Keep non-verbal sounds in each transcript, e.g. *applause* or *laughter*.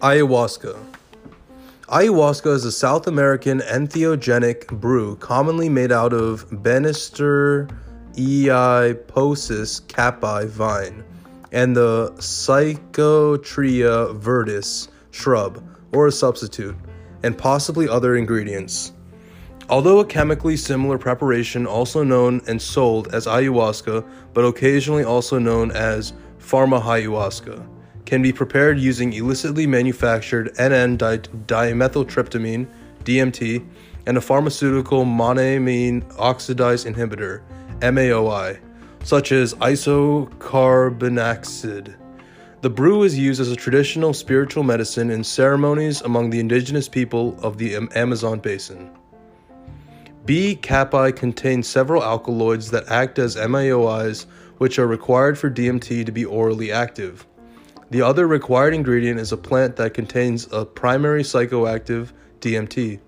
Ayahuasca. Ayahuasca is a South American entheogenic brew commonly made out of Banisteriopsis caapi vine and the Psychotria viridis shrub, or a substitute, and possibly other ingredients. Although a chemically similar preparation, also known and sold as ayahuasca, but occasionally also known as pharma ayahuasca, can be prepared using illicitly manufactured NN dimethyltryptamine, DMT, and a pharmaceutical monoamine oxidase inhibitor, MAOI, such as isocarbonaxid. The brew is used as a traditional spiritual medicine in ceremonies among the indigenous people of the Amazon basin. B. caapi contains several alkaloids that act as MAOIs, which are required for DMT to be orally active. The other required ingredient is a plant that contains a primary psychoactive DMT.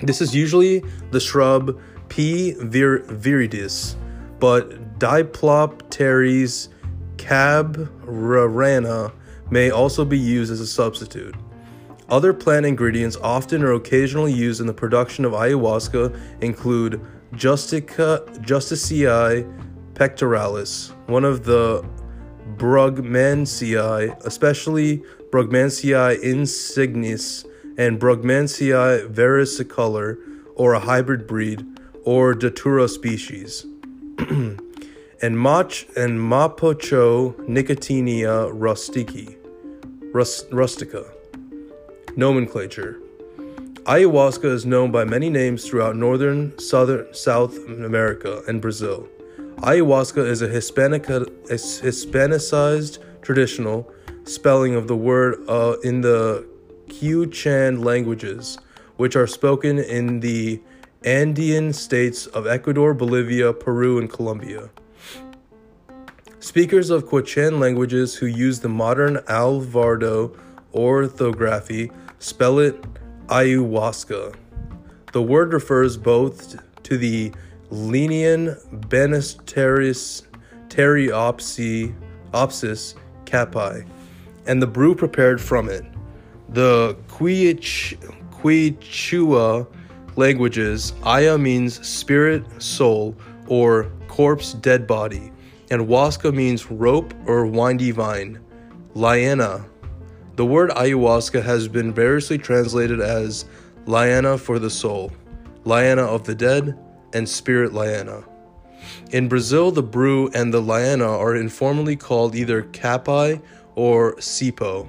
This is usually the shrub P. vir- viridis, but Diplopterys cabrerana may also be used as a substitute. Other plant ingredients often or occasionally used in the production of ayahuasca include Justica, Justicii pectoralis, one of the Brugmansiae, especially Brugmansiae insignis and Brugmansiae versicolor, or a hybrid breed, or Datura species. *clears throat* and Mach and Mapacho nicotiana rustica. Nomenclature Ayahuasca is known by many names throughout northern, southern, South America, and Brazil. Ayahuasca is a Hispanic, Hispanicized traditional spelling of the word uh, in the Quechuan languages, which are spoken in the Andean states of Ecuador, Bolivia, Peru, and Colombia. Speakers of Quechuan languages who use the modern Alvarado orthography spell it ayahuasca. The word refers both to the Linnean Banisteriopsis opsis caapi and the brew prepared from it. The Quichua languages, Aya means spirit, soul, or corpse, dead body, and Huasca means rope or windy vine. Liana. The word ayahuasca has been variously translated as Liana for the soul, Liana of the dead, and Spirit Liana. In Brazil, the brew and the liana are informally called either caapi or cipo.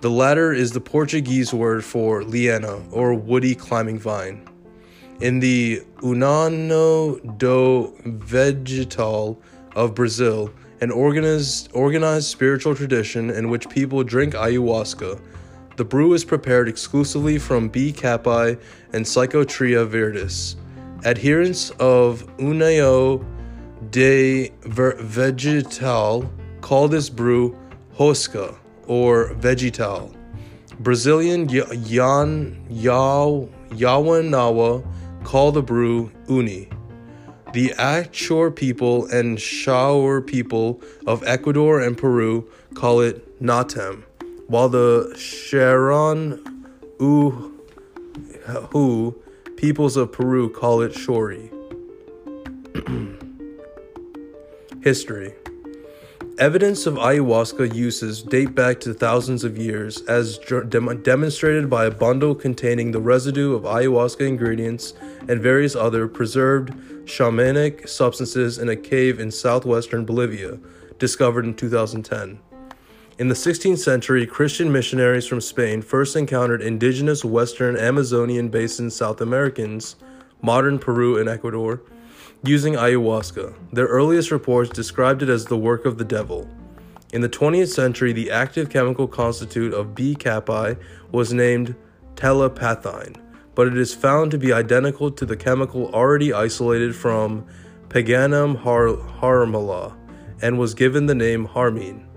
The latter is the Portuguese word for liana or woody climbing vine. In the União do Vegetal of Brazil, an organized, organized spiritual tradition in which people drink ayahuasca, the brew is prepared exclusively from B. caapi and Psychotria viridis. Adherents of União de Vegetal call this brew Hoasca or Vegetal. Brazilian Yan Yawanawa call the brew Uni. The Achuar people and Shuar people of Ecuador and Peru call it Natem, while the Sharon Uhu peoples of Peru call it Shori. *clears throat* History Evidence of ayahuasca uses date back to thousands of years, as dem- demonstrated by a bundle containing the residue of ayahuasca ingredients and various other preserved shamanic substances in a cave in southwestern Bolivia, discovered in 2010. In the 16th century, Christian missionaries from Spain first encountered indigenous western Amazonian basin South Americans, modern Peru and Ecuador, using ayahuasca. Their earliest reports described it as the work of the devil. In the 20th century, the active chemical constitute of B. caapi was named telepathine, but it is found to be identical to the chemical already isolated from Peganum har- harmala and was given the name harmine.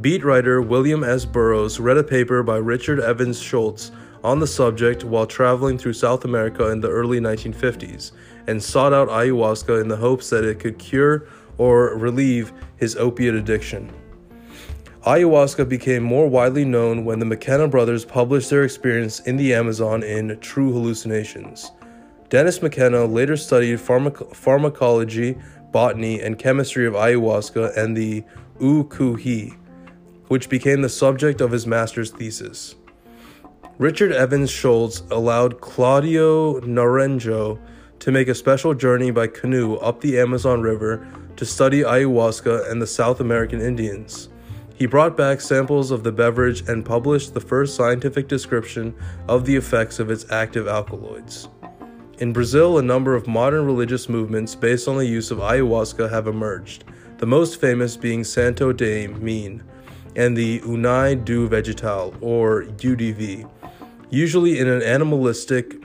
Beat writer William S. Burroughs read a paper by Richard Evans Schultes on the subject while traveling through South America in the early 1950s and sought out ayahuasca in the hopes that it could cure or relieve his opiate addiction. Ayahuasca became more widely known when the McKenna brothers published their experience in the Amazon in True Hallucinations. Dennis McKenna later studied pharmac- pharmacology, botany, and chemistry of ayahuasca and the Ukuhi, which became the subject of his master's thesis. Richard Evans Schultes allowed Claudio Naranjo to make a special journey by canoe up the Amazon River to study ayahuasca and the South American Indians. He brought back samples of the beverage and published the first scientific description of the effects of its active alkaloids. In Brazil, a number of modern religious movements based on the use of ayahuasca have emerged, the most famous being Santo Daime and the Unidade do Vegetal, or UDV, usually in an animalistic,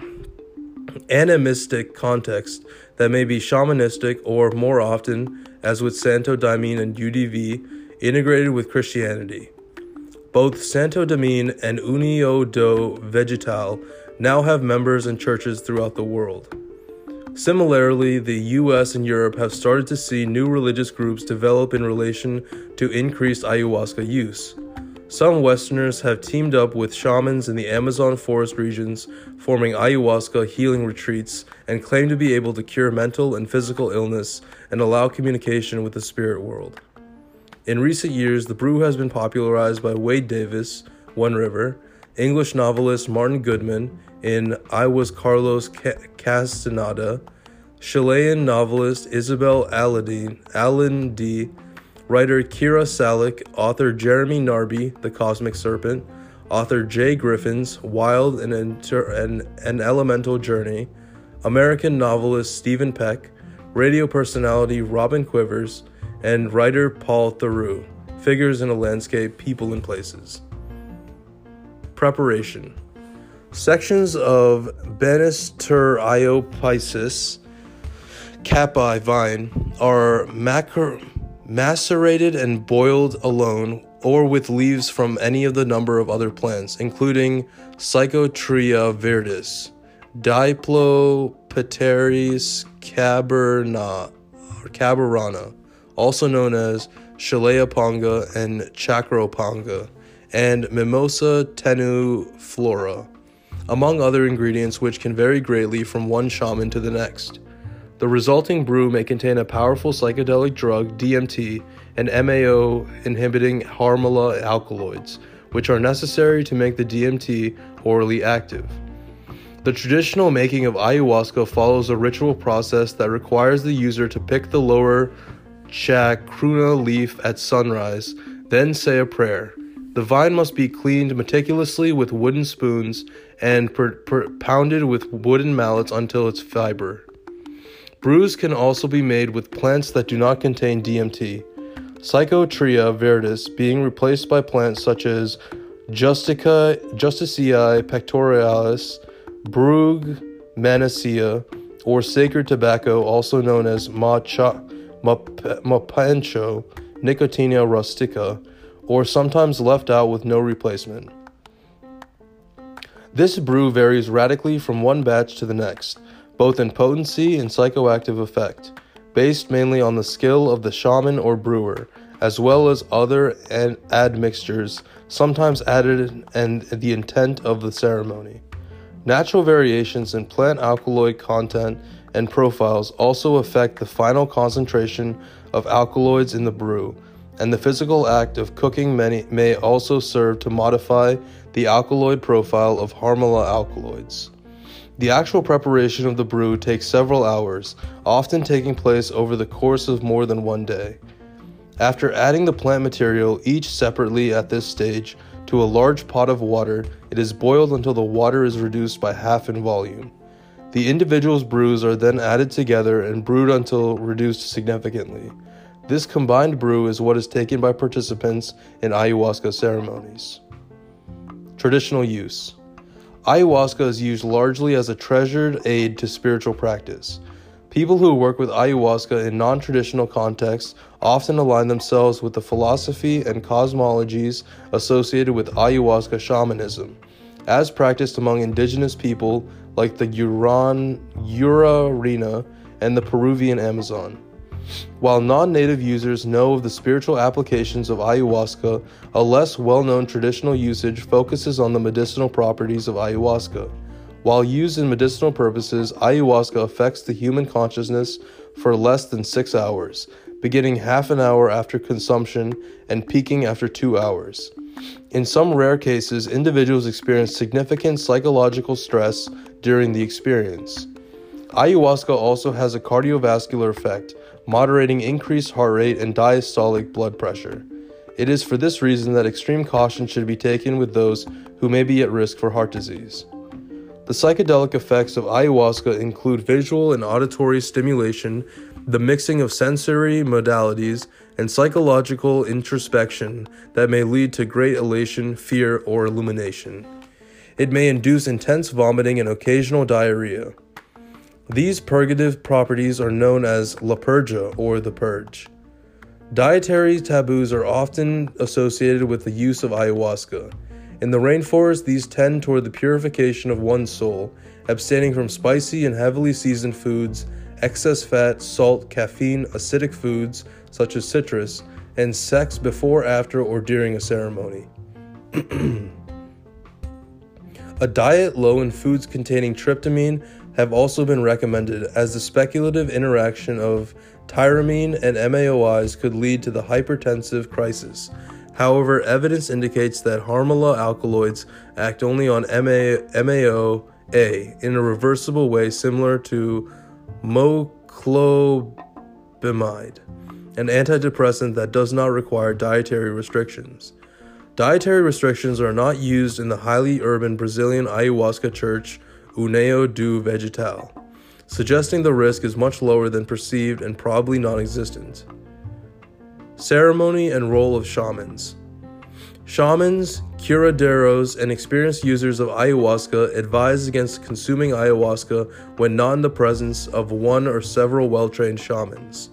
animistic context that may be shamanistic or, more often, as with Santo Daime and UDV, integrated with Christianity. Both Santo Daime and União do Vegetal now have members and churches throughout the world. Similarly, the US and Europe have started to see new religious groups develop in relation to increased ayahuasca use. Some Westerners have teamed up with shamans in the Amazon forest regions, forming ayahuasca healing retreats, and claim to be able to cure mental and physical illness and allow communication with the spirit world. In recent years, the brew has been popularized by Wade Davis, One River, English novelist Martin Goodman in I Was Carlos Castaneda, Chilean novelist Isabel Allende, writer Kira Salak, author Jeremy Narby, The Cosmic Serpent, author Jay Griffiths' Wild and, Inter- and an Elemental Journey, American novelist Stephen Peck, radio personality Robin Quivers, and writer Paul Theroux, Figures in a Landscape, People and Places. Preparation Sections of Banisteriopsis caapi vine are macro- macerated and boiled alone or with leaves from any of the number of other plants, including Psychotria viridis, Diplopterys caberna, also known as Chaliponga and Chacropanga, and Mimosa tenuiflora, among other ingredients which can vary greatly from one shaman to the next. The resulting brew may contain a powerful psychedelic drug, DMT, and MAO inhibiting Harmala alkaloids, which are necessary to make the DMT orally active. The traditional making of ayahuasca follows a ritual process that requires the user to pick the lower chacruna leaf at sunrise, then say a prayer. The vine must be cleaned meticulously with wooden spoons and per- per- pounded with wooden mallets until it's fiber. Brews can also be made with plants that do not contain DMT. Psychotria viridis being replaced by plants such as Justica, Justicia pectoralis, Brug manacea, or sacred tobacco, also known as macha, Mapacho, Nicotiana rustica, or sometimes left out with no replacement. This brew varies radically from one batch to the next, both in potency and psychoactive effect, based mainly on the skill of the shaman or brewer, as well as other and admixtures, sometimes added and the intent of the ceremony. Natural variations in plant alkaloid content and profiles also affect the final concentration of alkaloids in the brew, and the physical act of cooking many, may also serve to modify the alkaloid profile of Harmala alkaloids. The actual preparation of the brew takes several hours, often taking place over the course of more than one day. After adding the plant material, each separately at this stage, to a large pot of water, it is boiled until the water is reduced by half in volume. The individual's brews are then added together and brewed until reduced significantly. This combined brew is what is taken by participants in ayahuasca ceremonies. Traditional use Ayahuasca is used largely as a treasured aid to spiritual practice. People who work with ayahuasca in non traditional contexts often align themselves with the philosophy and cosmologies associated with ayahuasca shamanism, as practiced among indigenous people like the Uran, Urarina and the Peruvian Amazon. While non native users know of the spiritual applications of ayahuasca, a less well known traditional usage focuses on the medicinal properties of ayahuasca. While used in medicinal purposes, ayahuasca affects the human consciousness for less than six hours, beginning half an hour after consumption and peaking after two hours. In some rare cases, individuals experience significant psychological stress during the experience. Ayahuasca also has a cardiovascular effect, moderating increased heart rate and diastolic blood pressure. It is for this reason that extreme caution should be taken with those who may be at risk for heart disease. The psychedelic effects of ayahuasca include visual and auditory stimulation, the mixing of sensory modalities, and psychological introspection that may lead to great elation, fear, or illumination. It may induce intense vomiting and occasional diarrhea. These purgative properties are known as la purga or the purge. Dietary taboos are often associated with the use of ayahuasca. In the rainforest, these tend toward the purification of one's soul, abstaining from spicy and heavily seasoned foods, excess fat, salt, caffeine, acidic foods such as citrus, and sex before, after, or during a ceremony. *clears throat* a diet low in foods containing tryptamine have also been recommended as the speculative interaction of tyramine and MAOIs could lead to the hypertensive crisis. However, evidence indicates that harmala alkaloids act only on MA, MAOA in a reversible way similar to moclobemide, an antidepressant that does not require dietary restrictions. Dietary restrictions are not used in the highly urban Brazilian ayahuasca church União do Vegetal, suggesting the risk is much lower than perceived and probably non existent. Ceremony and role of shamans. Shamans, curanderos, and experienced users of ayahuasca advise against consuming ayahuasca when not in the presence of one or several well trained shamans.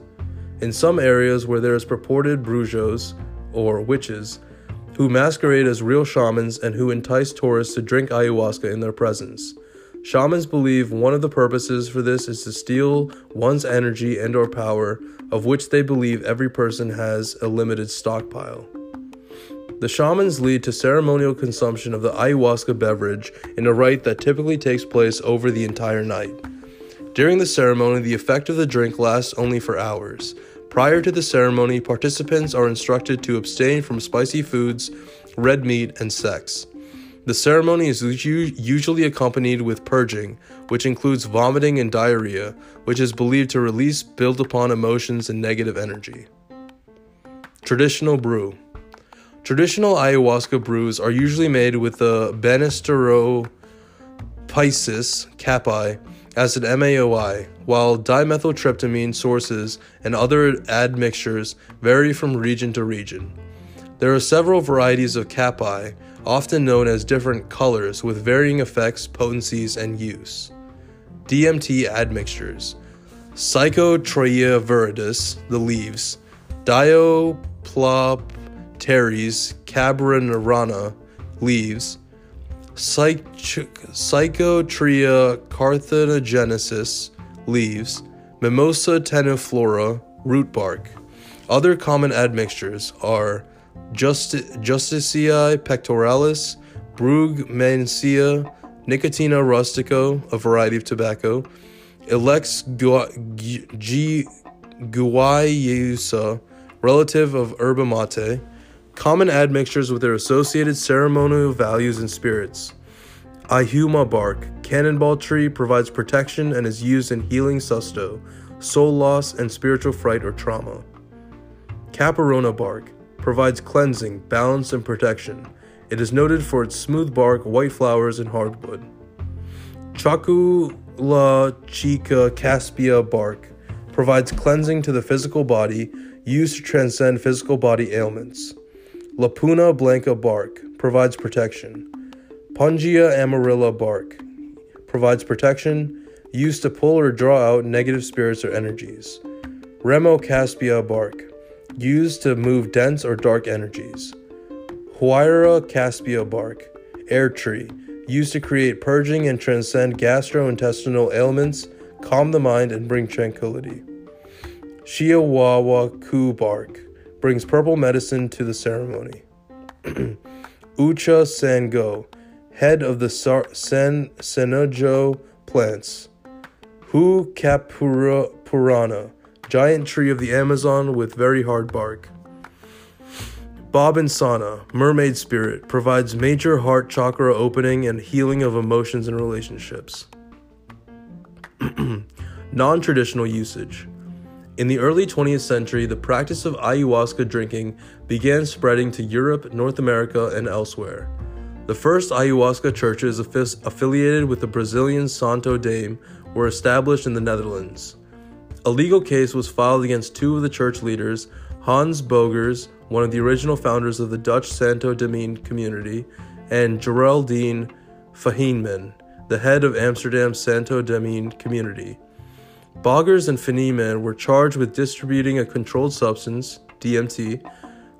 In some areas where there is purported brujos, or witches, who masquerade as real shamans and who entice tourists to drink ayahuasca in their presence. Shamans believe one of the purposes for this is to steal one's energy and or power, of which they believe every person has a limited stockpile. The shamans lead to ceremonial consumption of the ayahuasca beverage in a rite that typically takes place over the entire night. During the ceremony, the effect of the drink lasts only for hours. Prior to the ceremony, participants are instructed to abstain from spicy foods, red meat, and sex. The ceremony is usually accompanied with purging, which includes vomiting and diarrhea, which is believed to release build upon emotions and negative energy. Traditional brew. Traditional ayahuasca brews are usually made with the Banisteriopsis caapi as an MAOI, while dimethyltryptamine sources and other admixtures vary from region to region. There are several varieties of caapi, often known as different colors with varying effects, potencies, and use. DMT admixtures Psychotria viridis, the leaves, Dioplopteris cabra leaves, Psych- Psychotria carthaginosis, leaves, Mimosa tenuiflora, root bark. Other common admixtures are Justi- Justicia pectoralis, Brugmansia, Nicotina rustico, a variety of tobacco, Ilex guayusa, relative of yerba mate, common admixtures with their associated ceremonial values and spirits. Ihuma bark, cannonball tree, provides protection and is used in healing susto, soul loss, and spiritual fright or trauma. Capirona bark, provides cleansing, balance, and protection. It is noted for its smooth bark, white flowers, and hardwood. Chocula chica caspia bark provides cleansing to the physical body, used to transcend physical body ailments. Lapuna blanca bark provides protection. Pungia amarilla bark provides protection, used to pull or draw out negative spirits or energies. Remo caspia bark used to move dense or dark energies. Huayra caspia bark, air tree, used to create purging and transcend gastrointestinal ailments, calm the mind, and bring tranquility. Shiawawa Ku bark brings purple medicine to the ceremony. *clears throat* Ucha Sango, head of the Sar- San Senojo plants. Hu Kapura Purana, giant tree of the Amazon with very hard bark. Bobinsana, mermaid spirit, provides major heart chakra opening and healing of emotions and relationships. *clears throat* non traditional usage. In the early 20th century, the practice of ayahuasca drinking began spreading to Europe, North America, and elsewhere. The first ayahuasca churches affiliated with the Brazilian Santo Daime were established in the Netherlands. A legal case was filed against two of the church leaders, Hans Bogers, one of the original founders of the Dutch Santo Daime community, and Geraldine Fijneman, the head of Amsterdam's Santo Daime community. Bogers and Fijneman were charged with distributing a controlled substance, DMT.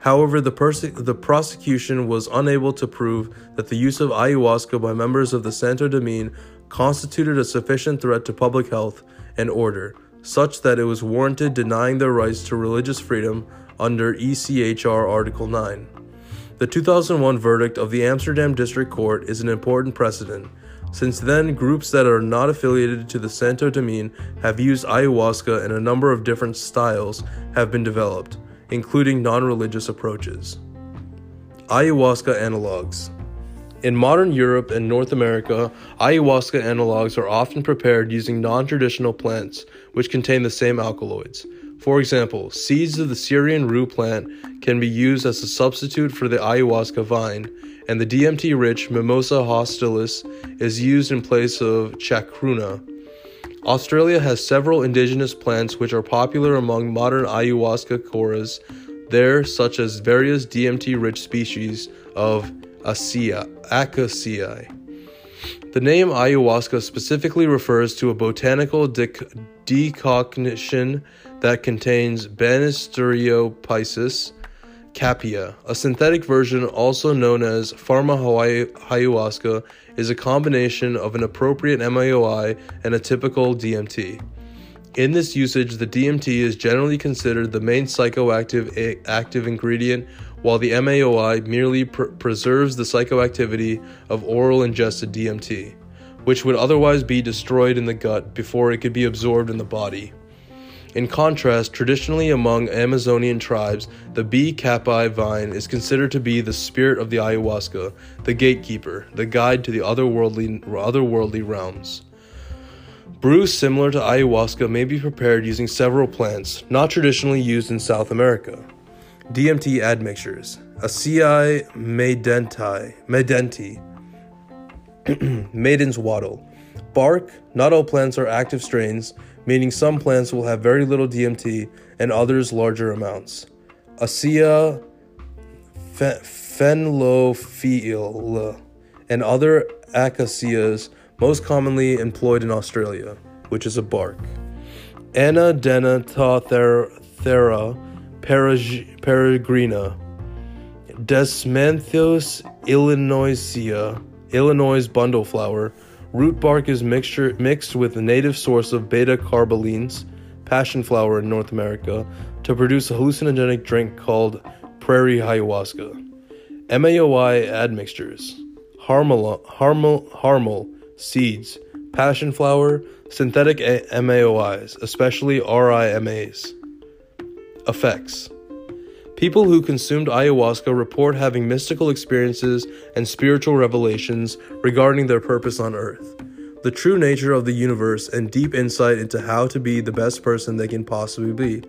However, the, perse- the prosecution was unable to prove that the use of ayahuasca by members of the Santo Daime constituted a sufficient threat to public health and order, such that it was warranted denying their rights to religious freedom under ECHR Article 9. The 2001 verdict of the Amsterdam District Court is an important precedent. Since then, groups that are not affiliated to the Santo Daime have used ayahuasca and a number of different styles have been developed, including non religious approaches. Ayahuasca analogs. In modern Europe and North America, ayahuasca analogs are often prepared using non traditional plants which contain the same alkaloids. For example, seeds of the Syrian rue plant can be used as a substitute for the ayahuasca vine, and the DMT rich Mimosa hostilis is used in place of chacruna. Australia has several indigenous plants which are popular among modern ayahuasqueros there, such as various DMT rich species of Acaceae. The name ayahuasca specifically refers to a botanical dec- decoction that contains Banisteriopsis capia. A synthetic version, also known as pharma ayahuasca, is a combination of an appropriate MAOI and a typical DMT. In this usage, the DMT is generally considered the main psychoactive active ingredient, while the MAOI merely pr- preserves the psychoactivity of oral ingested DMT, which would otherwise be destroyed in the gut before it could be absorbed in the body. In contrast, traditionally among Amazonian tribes, the B. caapi vine is considered to be the spirit of the ayahuasca, the gatekeeper, the guide to the otherworldly, otherworldly realms. Brews similar to ayahuasca may be prepared using several plants, not traditionally used in South America. DMT admixtures Acai medenti, medenti *clears throat* Maiden's wattle. Bark, not all plants are active strains, meaning some plants will have very little DMT and others larger amounts. Acea phenylophyll and other acacias most commonly employed in Australia, which is a bark. Anna denatathera peregrina, Desmanthus illinoisia, Illinois bundleflower. Root bark is mixture, mixed with a native source of beta carbolines, passion flower in North America, to produce a hallucinogenic drink called prairie ayahuasca. MAOI admixtures, harmal, harmal, harmal seeds, passion flower, synthetic MAOIs, especially RIMAs. Effects People who consumed ayahuasca report having mystical experiences and spiritual revelations regarding their purpose on earth, the true nature of the universe, and deep insight into how to be the best person they can possibly be.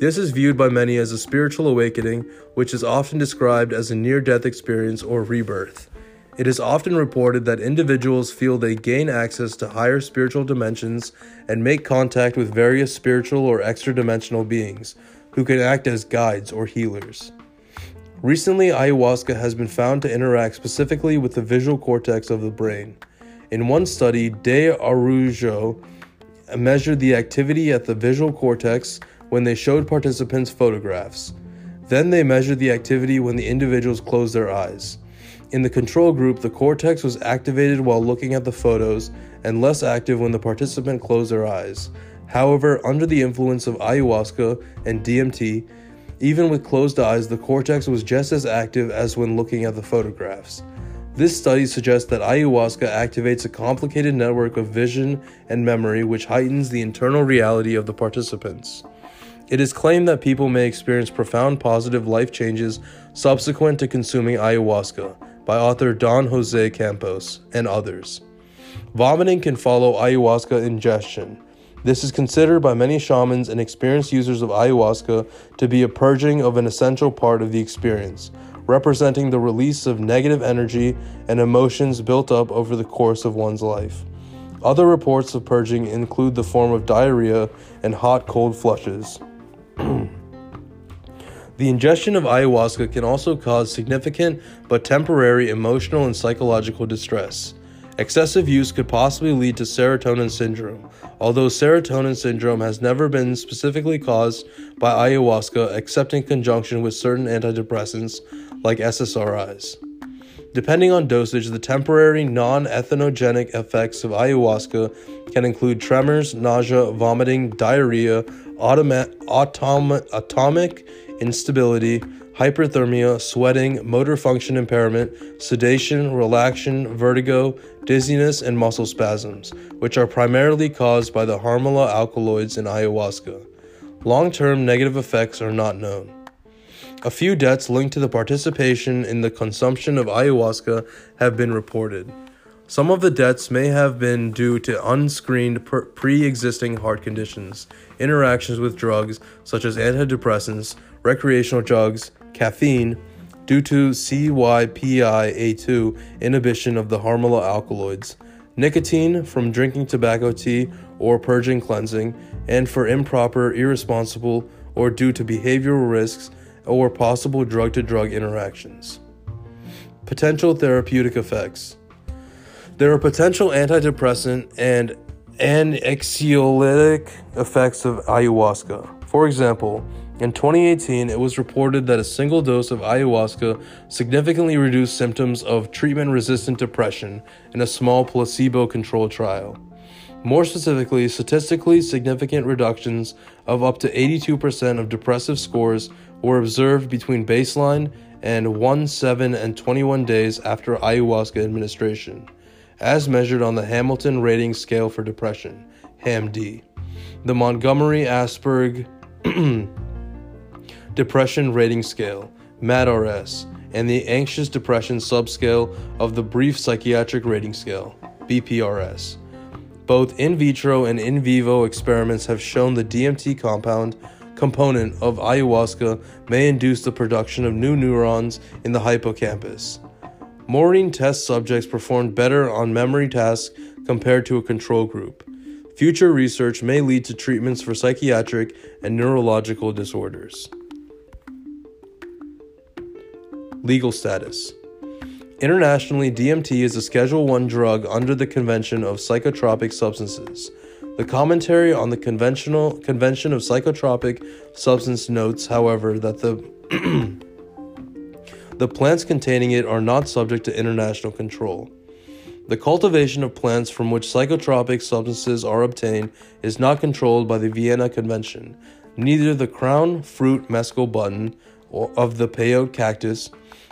This is viewed by many as a spiritual awakening, which is often described as a near death experience or rebirth. It is often reported that individuals feel they gain access to higher spiritual dimensions and make contact with various spiritual or extra dimensional beings who can act as guides or healers. Recently, ayahuasca has been found to interact specifically with the visual cortex of the brain. In one study, De Araujo measured the activity at the visual cortex when they showed participants photographs. Then they measured the activity when the individuals closed their eyes. In the control group, the cortex was activated while looking at the photos and less active when the participant closed their eyes. However, under the influence of ayahuasca and DMT, even with closed eyes, the cortex was just as active as when looking at the photographs. This study suggests that ayahuasca activates a complicated network of vision and memory which heightens the internal reality of the participants. It is claimed that people may experience profound positive life changes subsequent to consuming ayahuasca by author Don Jose Campos and others. Vomiting can follow ayahuasca ingestion. This is considered by many shamans and experienced users of ayahuasca to be a purging of an essential part of the experience, representing the release of negative energy and emotions built up over the course of one's life. Other reports of purging include the form of diarrhea and hot cold flushes. *clears throat* the ingestion of ayahuasca can also cause significant but temporary emotional and psychological distress. Excessive use could possibly lead to serotonin syndrome, although serotonin syndrome has never been specifically caused by ayahuasca except in conjunction with certain antidepressants like SSRIs. Depending on dosage, the temporary non entheogenic effects of ayahuasca can include tremors, nausea, vomiting, diarrhea, automa- autom- atomic instability, hyperthermia, sweating, motor function impairment, sedation, relaxation, vertigo, dizziness, and muscle spasms, which are primarily caused by the harmala alkaloids in ayahuasca. Long term negative effects are not known. A few deaths linked to the participation in the consumption of ayahuasca have been reported. Some of the deaths may have been due to unscreened pre existing heart conditions, interactions with drugs such as antidepressants, recreational drugs, caffeine, due to CYP2A2 inhibition of the harmala alkaloids, nicotine from drinking tobacco tea or purging cleansing, and for improper, irresponsible, or due to behavioral risks or possible drug to drug interactions. Potential therapeutic effects. There are potential antidepressant and anxiolytic effects of ayahuasca. For example, in 2018, it was reported that a single dose of ayahuasca significantly reduced symptoms of treatment resistant depression in a small placebo controlled trial. More specifically, statistically significant reductions of up to 82% of depressive scores were observed between baseline and 1, 7, and 21 days after ayahuasca administration, as measured on the Hamilton Rating Scale for Depression, HAM-D, the Montgomery Asberg *clears throat* Depression Rating Scale, MADRS, and the Anxious Depression Subscale of the Brief Psychiatric Rating Scale, BPRS. Both in vitro and in vivo experiments have shown the DMT compound component of ayahuasca may induce the production of new neurons in the hippocampus. Murine test subjects performed better on memory tasks compared to a control group. Future research may lead to treatments for psychiatric and neurological disorders. Legal status Internationally, DMT is a Schedule 1 drug under the Convention of Psychotropic Substances. The commentary on the conventional Convention of Psychotropic Substance notes, however, that the *clears throat* the plants containing it are not subject to international control. The cultivation of plants from which psychotropic substances are obtained is not controlled by the Vienna Convention. Neither the crown fruit mescal button of the peyote cactus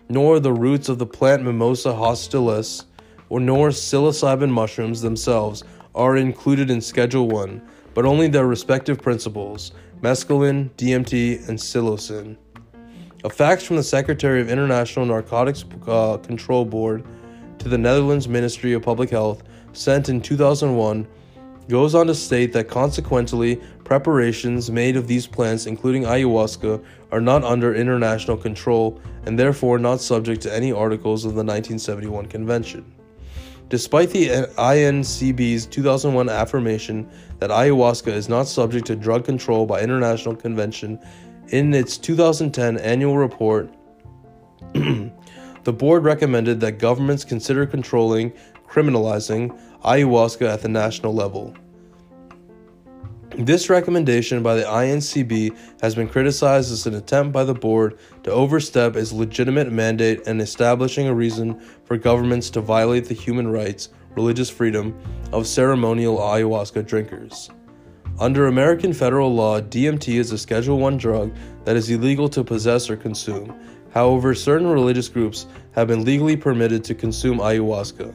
nor the roots of the plant Mimosa hostilis, or nor psilocybin mushrooms themselves are included in Schedule 1, but only their respective principles mescaline, DMT, and psilocin. A fax from the Secretary of International Narcotics uh, Control Board to the Netherlands Ministry of Public Health, sent in 2001, goes on to state that consequently, preparations made of these plants, including ayahuasca, are not under international control and therefore not subject to any articles of the 1971 convention. Despite the INCB's 2001 affirmation that ayahuasca is not subject to drug control by international convention, in its 2010 annual report, *clears throat* the board recommended that governments consider controlling, criminalizing, ayahuasca at the national level. This recommendation by the INCB has been criticized as an attempt by the board to overstep its legitimate mandate and establishing a reason for governments to violate the human rights, religious freedom of ceremonial ayahuasca drinkers. Under American federal law, DMT is a Schedule 1 drug that is illegal to possess or consume. However, certain religious groups have been legally permitted to consume ayahuasca.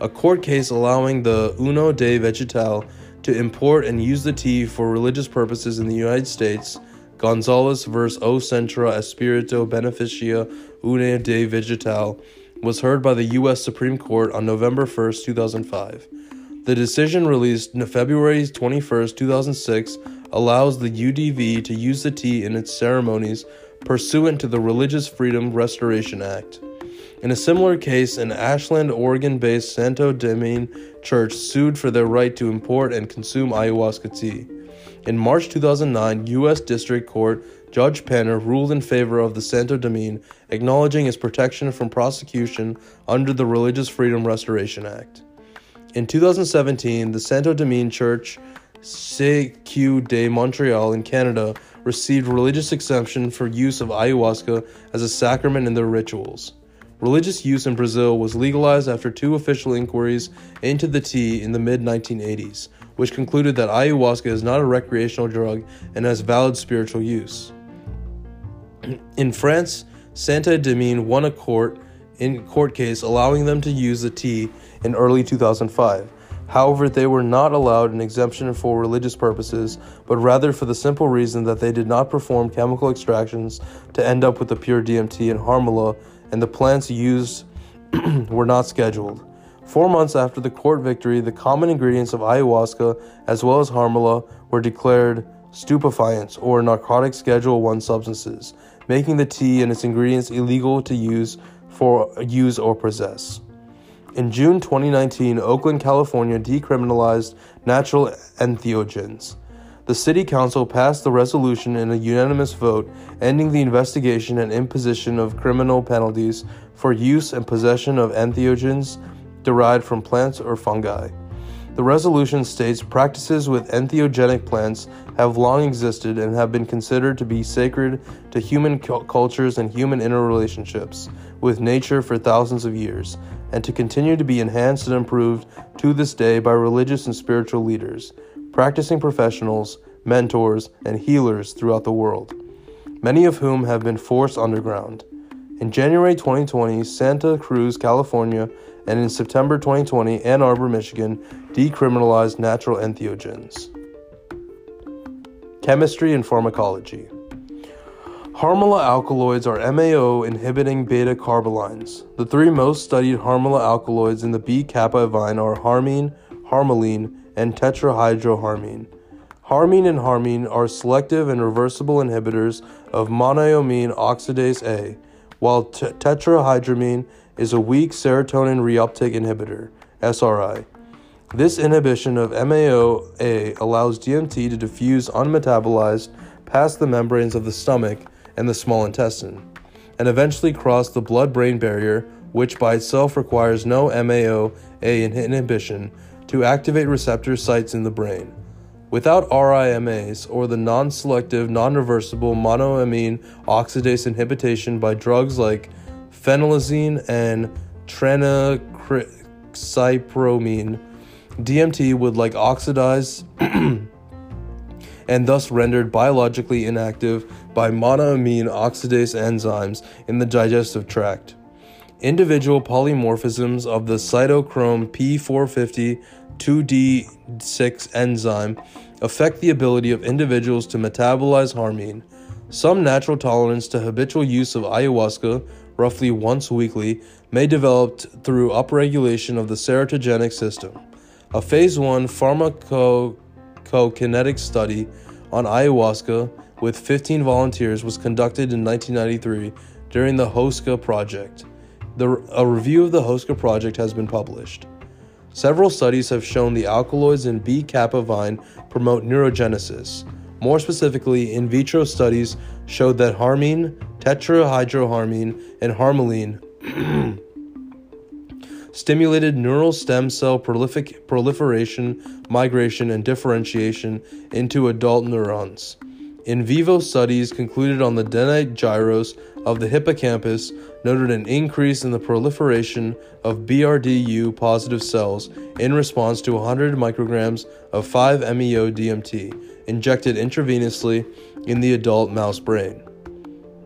A court case allowing the União de Vegetal to import and use the tea for religious purposes in the United States, Gonzales vs. O Centro Espirito Beneficia União de Vegetal, was heard by the U.S. Supreme Court on November 1, 2005. The decision released February 21, 2006, allows the UDV to use the tea in its ceremonies pursuant to the Religious Freedom Restoration Act. In a similar case, an Ashland, Oregon based Santo Daime church sued for their right to import and consume ayahuasca tea. In March 2009, U.S. District Court Judge Panner ruled in favor of the Santo Daime, acknowledging its protection from prosecution under the Religious Freedom Restoration Act. In 2017, the Santo Daime Church CQ de Montreal in Canada received religious exemption for use of ayahuasca as a sacrament in their rituals. Religious use in Brazil was legalized after two official inquiries into the tea in the mid 1980s, which concluded that ayahuasca is not a recreational drug and has valid spiritual use. In France, Santo Daime won a court in court case allowing them to use the tea in early 2005. However, they were not allowed an exemption for religious purposes, but rather for the simple reason that they did not perform chemical extractions to end up with the pure DMT and harmala and the plants used *clears throat* were not scheduled. Four months after the court victory, the common ingredients of ayahuasca, as well as harmala, were declared stupefiants or narcotic Schedule 1 substances, making the tea and its ingredients illegal to use for use or possess. In June 2019, Oakland, California decriminalized natural entheogens. The City Council passed the resolution in a unanimous vote, ending the investigation and imposition of criminal penalties for use and possession of entheogens derived from plants or fungi. The resolution states practices with entheogenic plants have long existed and have been considered to be sacred to human cultures and human interrelationships with nature for thousands of years, and to continue to be enhanced and improved to this day by religious and spiritual leaders practicing professionals, mentors, and healers throughout the world, many of whom have been forced underground. In January 2020, Santa Cruz, California, and in September 2020, Ann Arbor, Michigan, decriminalized natural entheogens. Chemistry and pharmacology. Harmala alkaloids are MAO inhibiting beta carbolines. The three most studied harmala alkaloids in the B caapi vine are harmine, harmaline, and tetrahydroharmine. Harmine and harmine are selective and reversible inhibitors of monoamine oxidase A, while t- tetrahydramine is a weak serotonin reuptake inhibitor, SRI. This inhibition of MAOA allows DMT to diffuse unmetabolized past the membranes of the stomach and the small intestine, and eventually cross the blood brain barrier, which by itself requires no MAOA inhibition to activate receptor sites in the brain. Without RIMAs or the non selective, non reversible monoamine oxidase inhibition by drugs like phenelzine and tranylcypromine, DMT would like oxidize *clears throat* and thus rendered biologically inactive by monoamine oxidase enzymes in the digestive tract. Individual polymorphisms of the cytochrome P450 2D6 enzyme affect the ability of individuals to metabolize harmine. Some natural tolerance to habitual use of ayahuasca, roughly once weekly, may develop through upregulation of the serotogenic system. A phase 1 pharmacokinetic study on ayahuasca with 15 volunteers was conducted in 1993 during the Hoasca project. The, a review of the Hoasca project has been published. Several studies have shown the alkaloids in B caapi vine promote neurogenesis. More specifically, in vitro studies showed that harmine, tetrahydroharmine, and harmaline *clears throat* stimulated neural stem cell prolific- proliferation, migration, and differentiation into adult neurons. In vivo studies concluded on the dentate gyrus of the hippocampus noted an increase in the proliferation of BRDU positive cells in response to 100 micrograms of 5-MeO DMT injected intravenously in the adult mouse brain.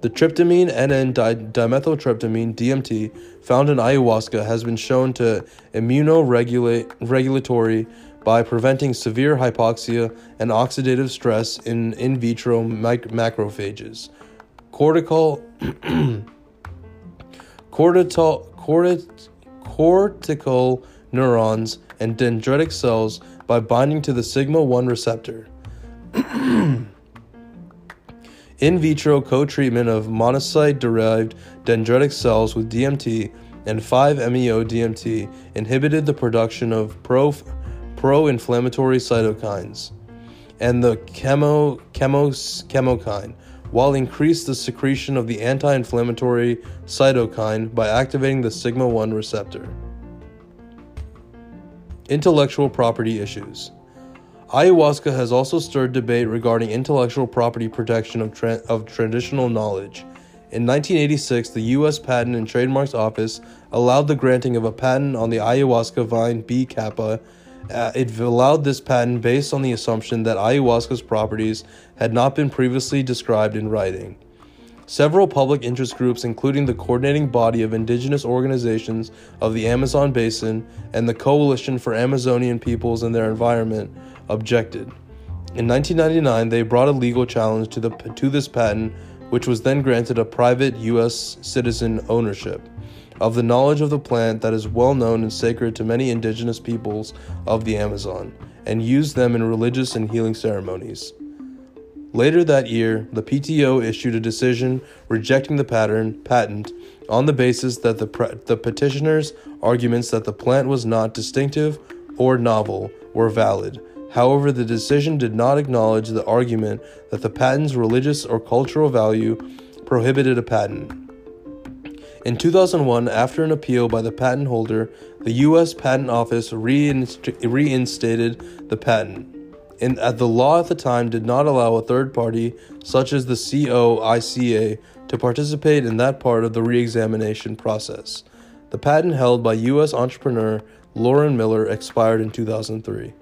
The tryptamine NN dimethyltryptamine DMT found in ayahuasca has been shown to immunoregulatory by preventing severe hypoxia and oxidative stress in in vitro mic- macrophages. Cortical *clears throat* cortical, cortical neurons and dendritic cells by binding to the sigma 1 receptor. *clears throat* In vitro co treatment of monocyte derived dendritic cells with DMT and 5-MeO DMT inhibited the production of pro inflammatory cytokines and the chemo, chemos, chemokine, while increase the secretion of the anti inflammatory cytokine by activating the sigma 1 receptor. Intellectual property issues. Ayahuasca has also stirred debate regarding intellectual property protection of, tra- of traditional knowledge. In 1986, the U.S. Patent and Trademarks Office allowed the granting of a patent on the ayahuasca vine B. caapi. Uh, it allowed this patent based on the assumption that ayahuasca's properties had not been previously described in writing. Several public interest groups, including the Coordinating Body of Indigenous Organizations of the Amazon Basin and the Coalition for Amazonian Peoples and Their Environment, objected. In 1999, they brought a legal challenge to, the, to this patent, which was then granted a private U.S. citizen ownership of the knowledge of the plant that is well known and sacred to many indigenous peoples of the Amazon, and used them in religious and healing ceremonies. Later that year, the PTO issued a decision rejecting the pattern patent on the basis that the, the petitioner's arguments that the plant was not distinctive or novel were valid. However, the decision did not acknowledge the argument that the patent's religious or cultural value prohibited a patent. In 2001, after an appeal by the patent holder, the U.S. Patent Office reinst- reinstated the patent. And uh, the law at the time did not allow a third party, such as the COICA, to participate in that part of the re-examination process. The patent held by U.S. entrepreneur Loren Miller expired in 2003.